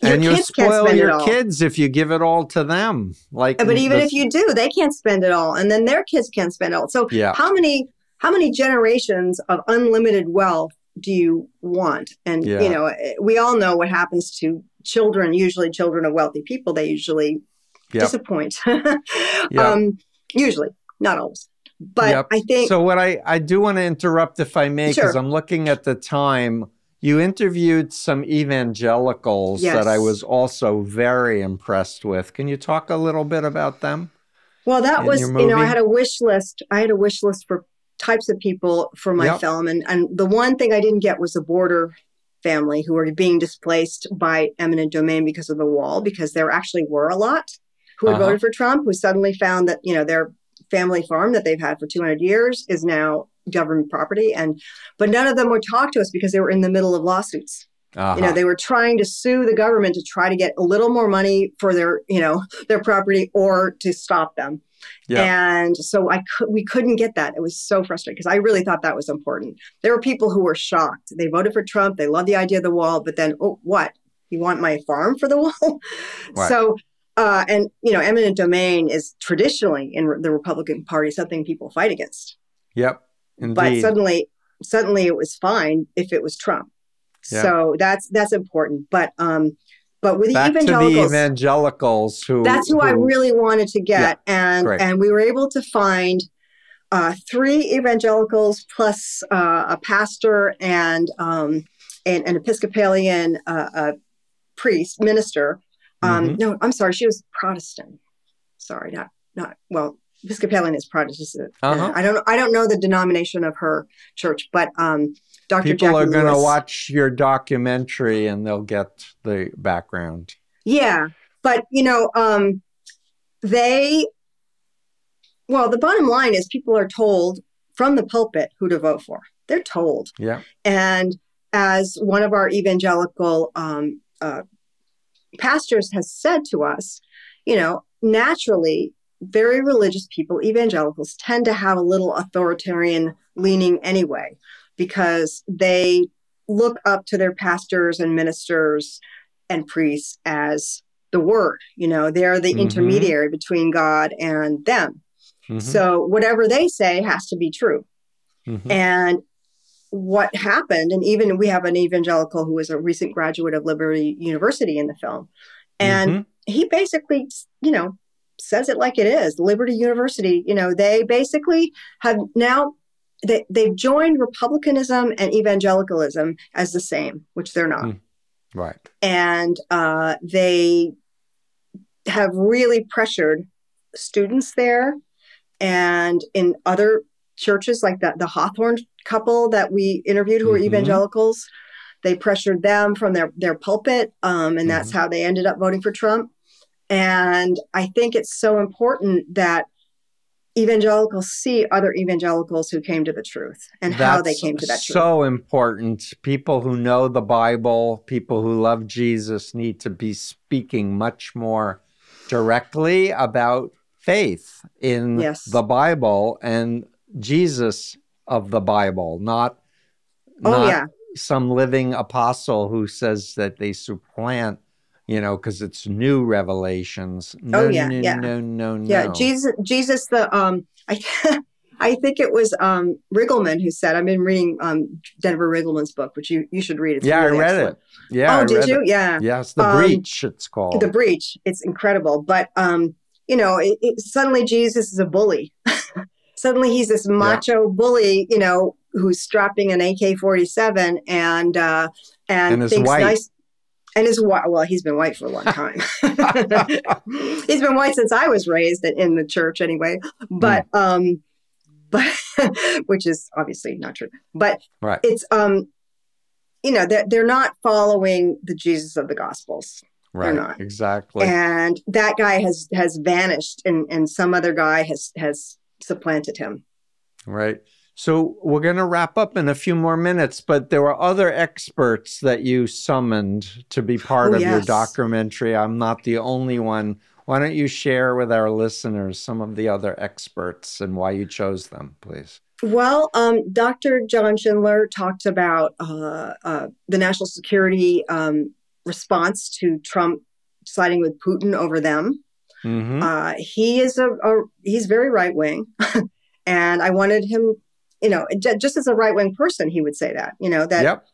your and you spoil your kids if you give it all to them. Like, But even if you do, they can't spend it all, and then their kids can't spend it all. So yeah, how many how many generations of unlimited wealth do you want? And Yeah. you know, eh, we all know what happens to children. Usually, children of wealthy people, they usually Yep. disappoint. Yep. um, usually, not always. But Yep. I think So what I I do want to interrupt if I may because Sure. I'm looking at the time. You interviewed some evangelicals that I was also very impressed with. Can you talk a little bit about them? Well, that was, you know, I had a wish list. I had a wish list for types of people for my Yep. film. And, and the one thing I didn't get was a border family who were being displaced by eminent domain because of the wall, because there actually were a lot who had Uh-huh. voted for Trump who suddenly found that, you know, their family farm that they've had for 200 years is now government property. And, but none of them would talk to us because they were in the middle of lawsuits Uh-huh. you know they were trying to sue the government to try to get a little more money for their you know their property or to stop them Yeah. and so i could we couldn't get that it was so frustrating because i really thought that was important there were people who were shocked they voted for trump they love the idea of the wall but then oh what you want my farm for the wall Right. so uh, and you know eminent domain is traditionally in the republican party something people fight against Yep. But suddenly suddenly it was fine if it was Trump. Yeah. So that's that's important. But um but with the Back the evangelicals evangelicals who that's who, I really wanted to get. and great. and we were able to find uh, three evangelicals plus uh, a pastor and um, and an Episcopalian uh, priest minister. Um, Mhm. No, I'm sorry, she was Protestant. Sorry, not not well. Episcopalian is Protestant. Uh-huh. I don't I don't know the denomination of her church, but um, Dr. people Jackie are going to watch your documentary and they'll get the background. Yeah, but you know, um, they. Well, the bottom line is people are told from the pulpit who to vote for. They're told, Yeah. and as one of our evangelical um, uh, pastors has said to us, you know, naturally very religious people, evangelicals, tend to have a little authoritarian leaning anyway, because they look up to their pastors and ministers and priests as the word. You know, they're the Mhm. intermediary between God and them. Mhm. So whatever they say has to be true. Mhm. And what happened, and even we have an evangelical who is a recent graduate of Liberty University in the film, and Mhm. he basically, you know, says it like it is. Liberty University, you know, they basically have now they, they've joined republicanism and evangelicalism as the same, which they're not. Mm. right. And uh, they have really pressured students there and in other churches like the, the Hawthorne couple that we interviewed who were Mhm. evangelicals. They pressured them from their, their pulpit, um, and that's how they ended up voting for Trump. And I think it's so important that evangelicals see other evangelicals who came to the truth and how they came to that truth. so important. People who know the Bible, people who love Jesus need to be speaking much more directly about faith in Yes. the Bible and Jesus of the Bible, not, Oh, not yeah. some living apostle who says that they supplant, you know, because it's new revelations. No, Oh, yeah, no, yeah. no, no, no. Yeah, Jesus, Jesus, the um, I, I think it was um Riggleman who said. I've been reading um Denver Riggleman's book, which you you should read. It's Yeah, really I read excellent. it. Yeah. I oh, did read you? it. Yeah, Yes, the Um, breach. It's called. the breach. It's incredible, but um, you know, it, it, suddenly Jesus is a bully. suddenly he's this macho bully, you know, who's strapping an AK forty seven and uh and, And thinks white. nice. And is white. Well, he's been white for a long time. he's been white since I was raised in- the church, anyway. But um, but which is obviously not true. But right. it's um, you know, they're they're not following the Jesus of the Gospels Right. not. Exactly. and that guy has has vanished and and some other guy has has supplanted him right. So we're going to wrap up in a few more minutes, but there were other experts that you summoned to be part Oh, of your documentary. I'm not the only one. Why don't you share with our listeners some of the other experts and why you chose them, please? well um, dr john schindler talked about uh, uh, the national security um, response to trump siding with putin over them hmm uh, he is a, a he's very right wing and i wanted him you know just as a right wing person he would say that you know that yep.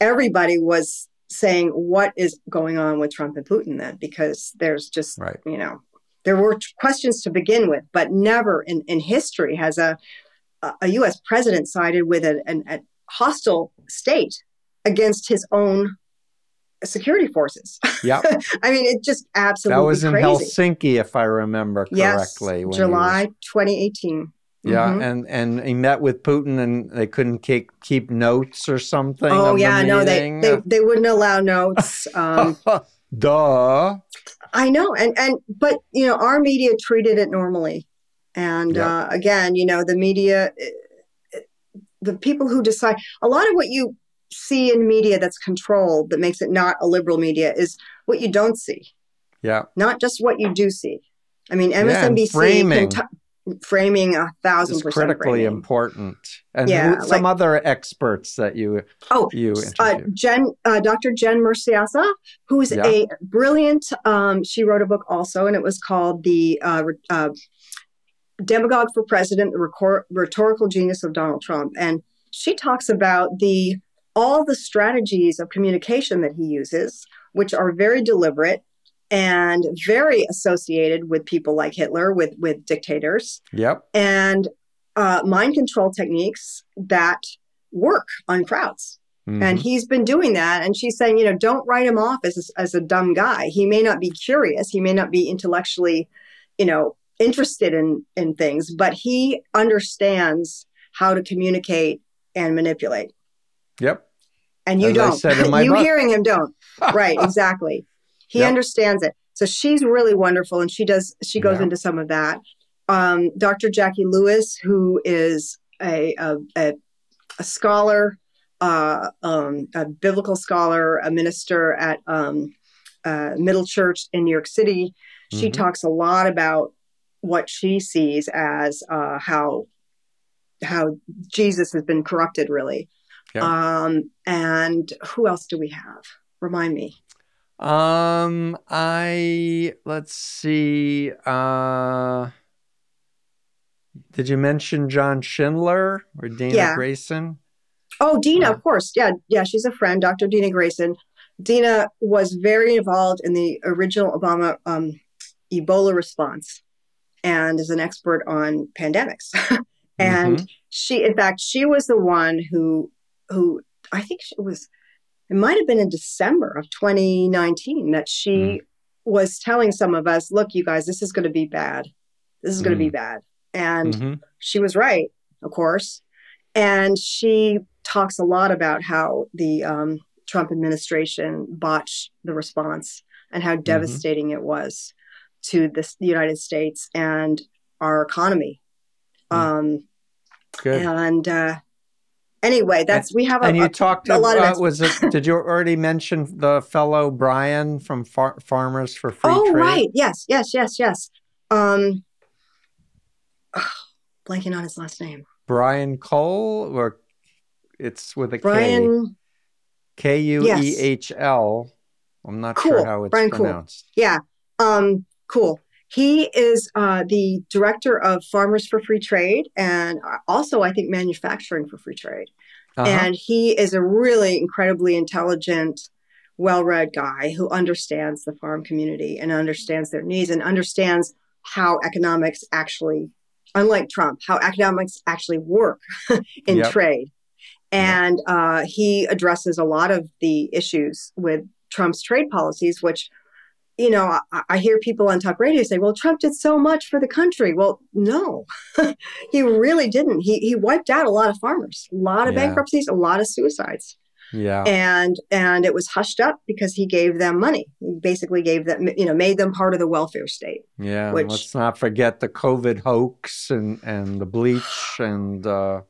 everybody was saying what is going on with Trump and Putin then because there's just Right. you know there were t- questions to begin with but never in, in history has a a US president sided with an, an, a hostile state against his own security forces Yeah, I mean it just absolutely that was in crazy Helsinki, if I remember yes correctly. when he July was- 2018 yeah, Mhm. and and he met with Putin, and they couldn't keep keep notes or something. oh of the yeah no they, they they wouldn't allow notes um Duh. I know, and and but you know, our media treated it normally, and Yeah. uh, again, you know, the media, eh, the people who decide a lot of what you see in media that's controlled that makes it not a liberal media is what you don't see, Yeah. not just what you do see. I mean, Yeah, and MSNBC framing. can t- framing a thousand It's percent critically framing. important. And Yeah, who, some like- other experts that you Oh, you uh. Jen, uh, Dr. Jen Mercieca, who is Yeah. a brilliant. Um, she wrote a book also, and it was called "The uh, uh, Demagogue for President: The Recor- Rhetorical Genius of Donald Trump." And she talks about the all the strategies of communication that he uses, which are very deliberate and very associated with people like Hitler, with with dictators yep. and uh, mind control techniques that work on crowds. And Mhm. he's been doing that. And she's saying, you know, don't write him off as a, as a dumb guy. He may not be curious. He may not be intellectually, you know, interested in in things, but he understands how to communicate and manipulate. Yep. And you As don't. said in my you book. hearing him don't. right. Exactly. He Yep. understands it. So she's really wonderful, and she does. She goes Yeah. into some of that. Um, Dr. Jackie Lewis, who is a a, a, a scholar, uh, um, a biblical scholar, a minister at um, uh, Middle Church in New York City. She Mhm. talks a lot about what she sees as uh, how how Jesus has been corrupted, really. Yeah. Um, and who else do we have? Remind me. Um, I let's see. Uh, did you mention John Schindler or Dena Yeah. Grayson? Oh, Dena, Yeah. of course. Yeah, yeah, she's a friend, Dr. Dena Grayson. Dena was very involved in the original Obama um, Ebola response and is an expert on pandemics. and Mhm. she, in fact, she was the one who, who I think she was, it might have been in December of 2019 that she was telling some of us, look, you guys, this is going to be bad. This is going to be bad. And Mhm. she was right, of course. And she talks a lot about how the um, Trump administration botched the response and how devastating it was to this, the United States and our economy. Mm. Um, Good. and uh, anyway, that's we have a, and you a- talked a lot of about was it? Did you already mention the fellow Brian from Far- Farmers for Free oh Trade? right, yes, yes, yes, yes. Um, blanking on his last name, Brian Cole, or it's with a K. Brian. K U E H L. I'm not sure Cool. how it's Brian Cool. Yeah. Um, cool. He is uh, the director of Farmers for Free Trade and uh, also, I think, Manufacturing for Free Trade. Uh-huh. And he is a really incredibly intelligent, well read guy who understands the farm community and understands their needs and understands how economics actually, unlike Trump, how economics actually work in Yep. trade. And uh, he addresses a lot of the issues with Trump's trade policies, which, you know, I, I hear people on talk radio say, well, Trump did so much for the country. Well, no, he really didn't. He, he wiped out a lot of farmers, a lot of Yeah. bankruptcies, a lot of suicides. yeah. And and it was hushed up because he gave them money. He basically gave them, you know, made them part of the welfare state. Yeah, which- let's not forget the COVID hoax and, and the bleach and uh,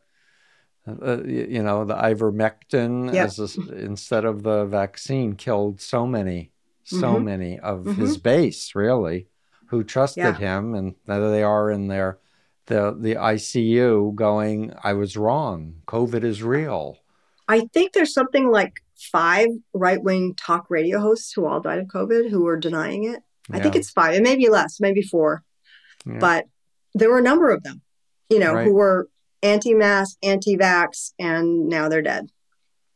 uh, you know the ivermectin Yep. as a instead of the vaccine killed so many, so Mhm. many of his base really, who trusted Yeah. him, and there they are in their the the ICU going, I was wrong. COVID is real. I think there's something like five right wing talk radio hosts who all died of COVID who were denying it. I think it's five, and maybe less, maybe four. Yeah. But there were a number of them, you know, Right. who were anti-mask, anti-vax, and now they're dead.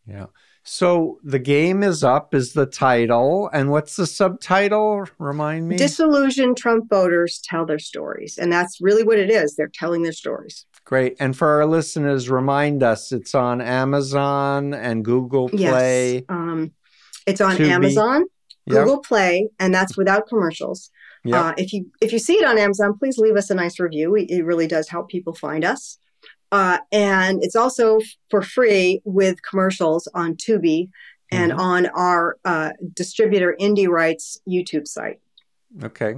Yeah. So the game is up is the title, and what's the subtitle? Remind me. Disillusioned Trump voters tell their stories, and that's really what it is. They're telling their stories. Great. And for our listeners, remind us it's on Amazon and Google Play. Yes, um, it's on Tubi. Amazon, Yep. Google Play, and that's without commercials. Yep. Uh, if you if you see it on Amazon, please leave us a nice review. It, it really does help people find us. Uh, and it's also for free with commercials on Tubi and Mhm. on our uh, distributor Indie Rights YouTube site. Okay.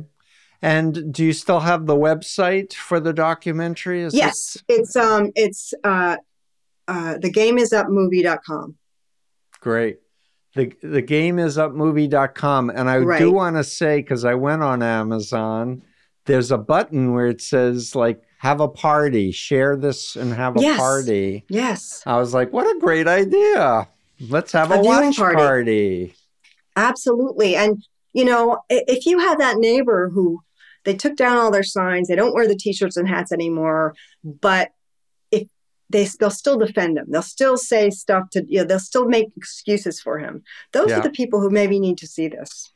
And do you still have the website for the documentary? Is yes, it- it's um it's uh, uh, the game is up movie.com. Great. The the game is upmovie.com. And I Right. do want to say, because I went on Amazon, there's a button where it says like have a party, share this and have a Yes. party. Yes, I was like, what a great idea. Let's have a, A watch party. party. absolutely. And you know, if you have that neighbor who they took down all their signs, they don't wear the t-shirts and hats anymore, but if they they'll still defend him, they'll still say stuff to you know, they'll still make excuses for him. Those Yeah. are the people who maybe need to see this.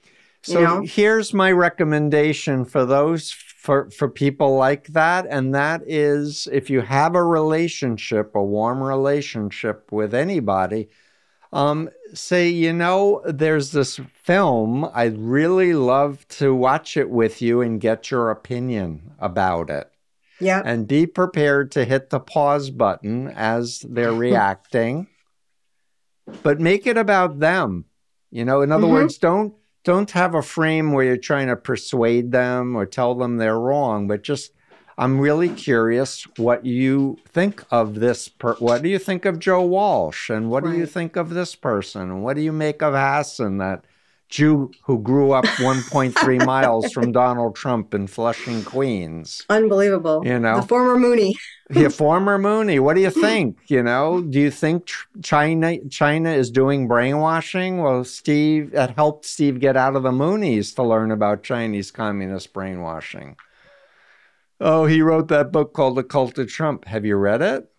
You So know? here's my recommendation for those for for people like that and that is if you have a relationship, a warm relationship with anybody, um say, you know, there's this film, I'd really love to watch it with you and get your opinion about it. Yeah. And be prepared to hit the pause button as they're reacting. But make it about them. You know, in other Mhm. words, don't don't have a frame where you're trying to persuade them or tell them they're wrong, but just I'm really curious what you think of this. Per- what do you think of Joe Walsh, and what do you think of this person, and what do you make of Hassan that Jew who grew up 1.3 miles from Donald Trump in Flushing, Queens. Unbelievable. You know, the former Moonie. the former Moonie. What do you think? You know, do you think China China is doing brainwashing? Well, Steve, that helped Steve get out of the Moonies to learn about Chinese communist brainwashing. Oh, he wrote that book called The Cult of Trump. Have you read it?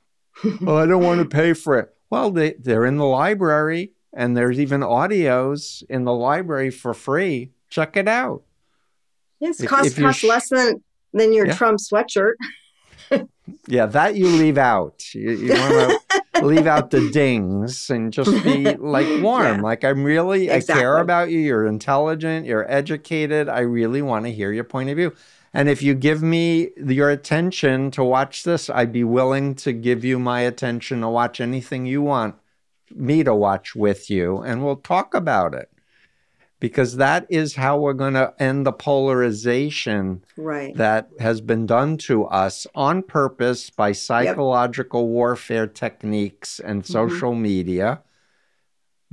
oh, I don't want to pay for it. Well, they, they're in the library and there's even audios in the library for free. Check it out. Yes, if, cost, if cost sh- less than, than your yeah. Trump sweatshirt. yeah, that you leave out. You, you want to leave out the dings and just be like warm. Yeah. Like, I'm really, exactly. I care about you. You're intelligent, you're educated. I really want to hear your point of view. And if you give me your attention to watch this, I'd be willing to give you my attention to watch anything you want me to watch with you, and we'll talk about it. Because that is how we're going to end the polarization right. that has been done to us on purpose by psychological yep. warfare techniques and mm-hmm. social mm-hmm. media.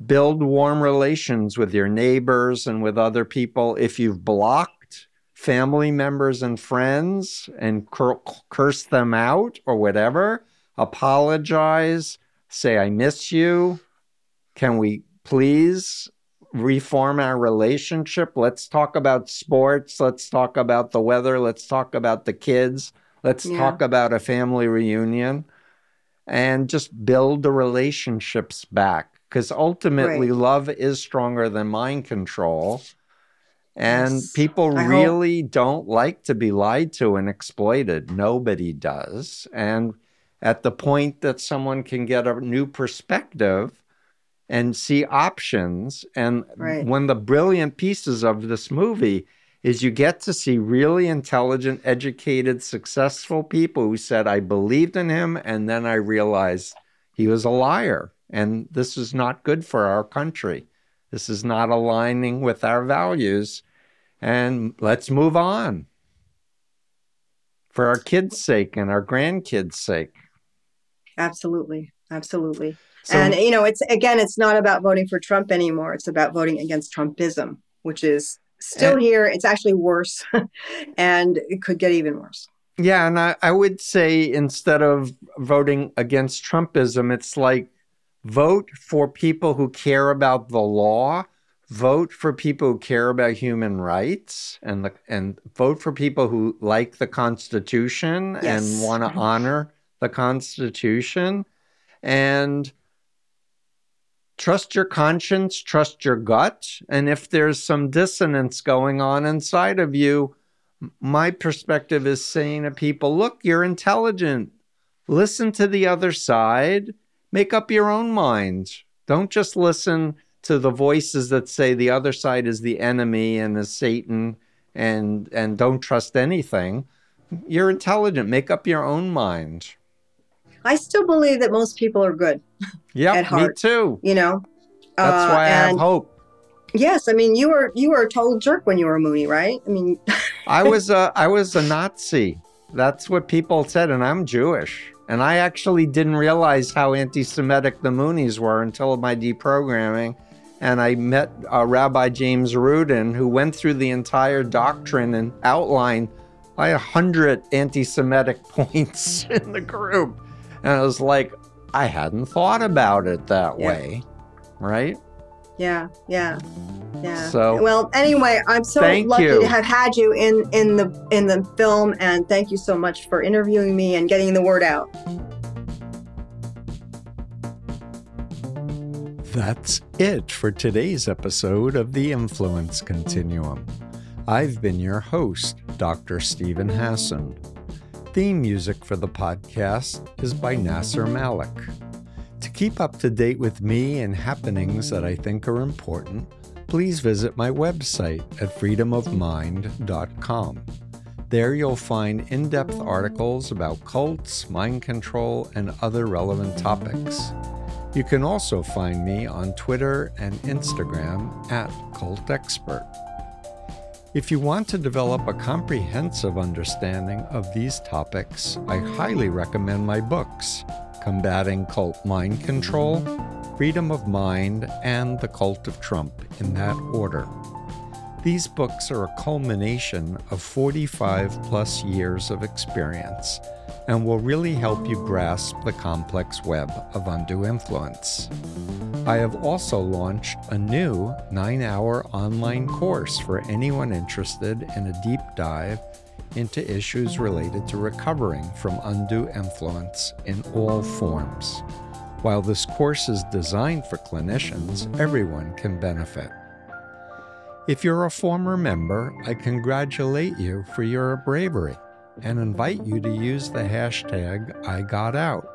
Build warm relations with your neighbors and with other people. If you've blocked family members and friends and cur- curse them out or whatever, apologize say, I miss you. Can we please reform our relationship? Let's talk about sports. Let's talk about the weather. Let's talk about the kids. Let's yeah. talk about a family reunion and just build the relationships back. Because ultimately, right. love is stronger than mind control. And yes. people I really hope. don't like to be lied to and exploited. Nobody does. And at the point that someone can get a new perspective and see options. And right. one of the brilliant pieces of this movie is you get to see really intelligent, educated, successful people who said, I believed in him, and then I realized he was a liar. And this is not good for our country. This is not aligning with our values. And let's move on for our kids' sake and our grandkids' sake. Absolutely. Absolutely. So, and, you know, it's again, it's not about voting for Trump anymore. It's about voting against Trumpism, which is still and, here. It's actually worse and it could get even worse. Yeah. And I, I would say instead of voting against Trumpism, it's like vote for people who care about the law vote for people who care about human rights and the, and vote for people who like the constitution yes. and want to honor the Constitution and trust your conscience, trust your gut. And if there's some dissonance going on inside of you, my perspective is saying to people, look, you're intelligent. Listen to the other side, make up your own mind. Don't just listen to the voices that say the other side is the enemy and is Satan and and don't trust anything. You're intelligent, make up your own mind. I still believe that most people are good. Yeah, me too. You know, that's uh, why I have hope. Yes, I mean you were you were a total jerk when you were a Moonie, right? I mean, I was a I was a Nazi. That's what people said, and I'm Jewish. And I actually didn't realize how anti-Semitic the Moonies were until my deprogramming. And I met uh, Rabbi James Rudin, who went through the entire doctrine and outlined like a hundred anti-Semitic points in the group. And I was like, I hadn't thought about it that yeah. way. Right? Yeah, yeah. Yeah. So well, anyway, I'm so lucky you. to have had you in in the in the film and thank you so much for interviewing me and getting the word out. That's it for today's episode of the Influence Continuum. I've been your host, Dr. Steven Hassan. Theme music for the podcast is by Nasser Malik. To keep up to date with me and happenings that I think are important, please visit my website at freedomofmind.com. There you'll find in depth articles about cults, mind control, and other relevant topics. You can also find me on Twitter and Instagram at Cult Expert. If you want to develop a comprehensive understanding of these topics, I highly recommend my books Combating Cult Mind Control, Freedom of Mind, and The Cult of Trump in that order. These books are a culmination of 45 plus years of experience and will really help you grasp the complex web of undue influence. I have also launched a new nine hour online course for anyone interested in a deep dive into issues related to recovering from undue influence in all forms. While this course is designed for clinicians, everyone can benefit. If you're a former member, I congratulate you for your bravery and invite you to use the hashtag IGotOut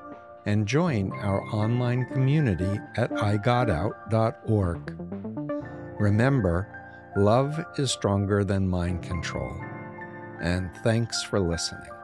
and join our online community at igotout.org. Remember, love is stronger than mind control. And thanks for listening.